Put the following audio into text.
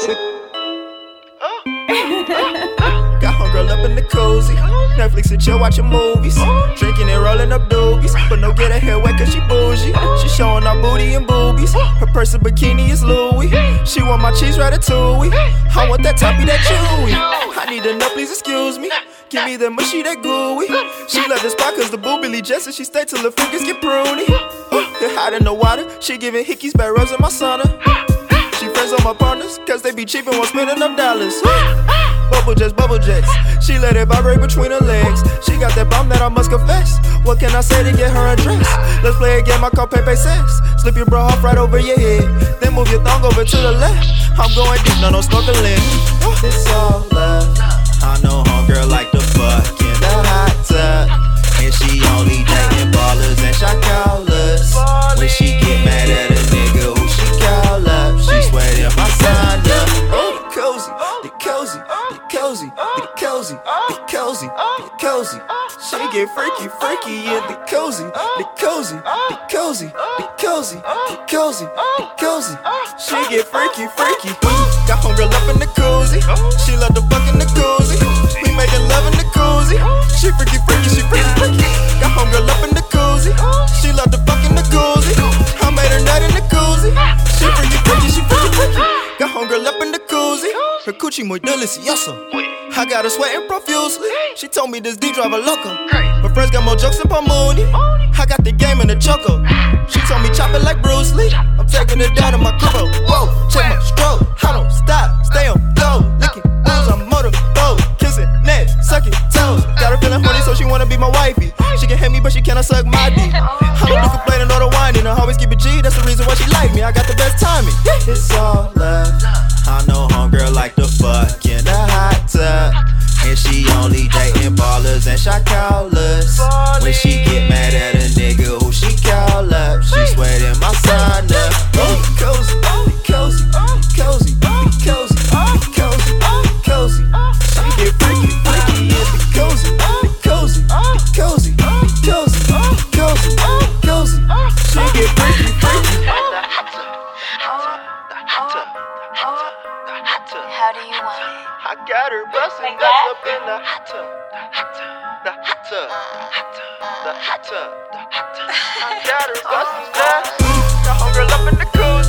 Got it. Got homegirl up in the Cuzzi. Netflix and chill watching movies. Drinking and rolling up doobies. But no get her hair wet cause she bougie. She showing her booty and boobies. Her purse and bikini is Louis. She want my cheese ratatouille. I want that toppy that chewy. I need to know, please excuse me. Give me the mushy that gooey. She love the spot cause the boo Billy Jessie. She stay till her fingers get pruny. Uh, get hot in the water. She giving hickeys by rubs in my sauna. She friends on my partners, cause they be cheap and won't spend enough dollars. Bubble jets, bubble jets. She let it vibrate between her legs. She got that bomb that I must confess. What can I say to get her undressed? Let's play a game I call Pepe Sex. Slip your bra off right over your head. Then move your thong over to the left. I'm going deep, no, no snorkeling. Cozy, the Cuzzi, the Cuzzi, the Cuzzi. She get freaky, freaky in the Cuzzi, the Cuzzi, the Cuzzi, the Cuzzi, the Cuzzi, the Cuzzi. She get freaky, freaky. Got homegirl up in the Cuzzi. She love the Her coochie muy delicioso. I got her sweating profusely. She told me this D driver loco. My friends got more jokes than Paul Mooney. I got the game in the choco. She told me chop it like Bruce Lee. I'm taking it down to my crib. Whoa, check my stroke. I don't stop, stay on go. Licking booze, I'm motorboat. Kissing neck, sucking toes. Got her feeling horny, so she wanna be my wifey. She can hate me, but she cannot suck my dick. I don't do complaining or the whining. I always keep it G, that's the reason why she like me. I got the best timing. It's all shot callers. When she get mad at a nigga who she call up, she sweating my sign up. Oh, be Cuzzi, be Cuzzi, be Cuzzi, be Cuzzi, be Cuzzi, be Cuzzi. She get freaky, freaky, yeah, be Cuzzi, be Cuzzi, be Cuzzi, be Cuzzi, be Cuzzi, be Cuzzi. She get freaky, freaky. How do you want it? I got her bustin' Like nuts that? up in the hot tub, the hot tub, the hot tub, the hot tub, the hot tub. I got her bustin' nuts. Got homegirl up in the Cuzzi.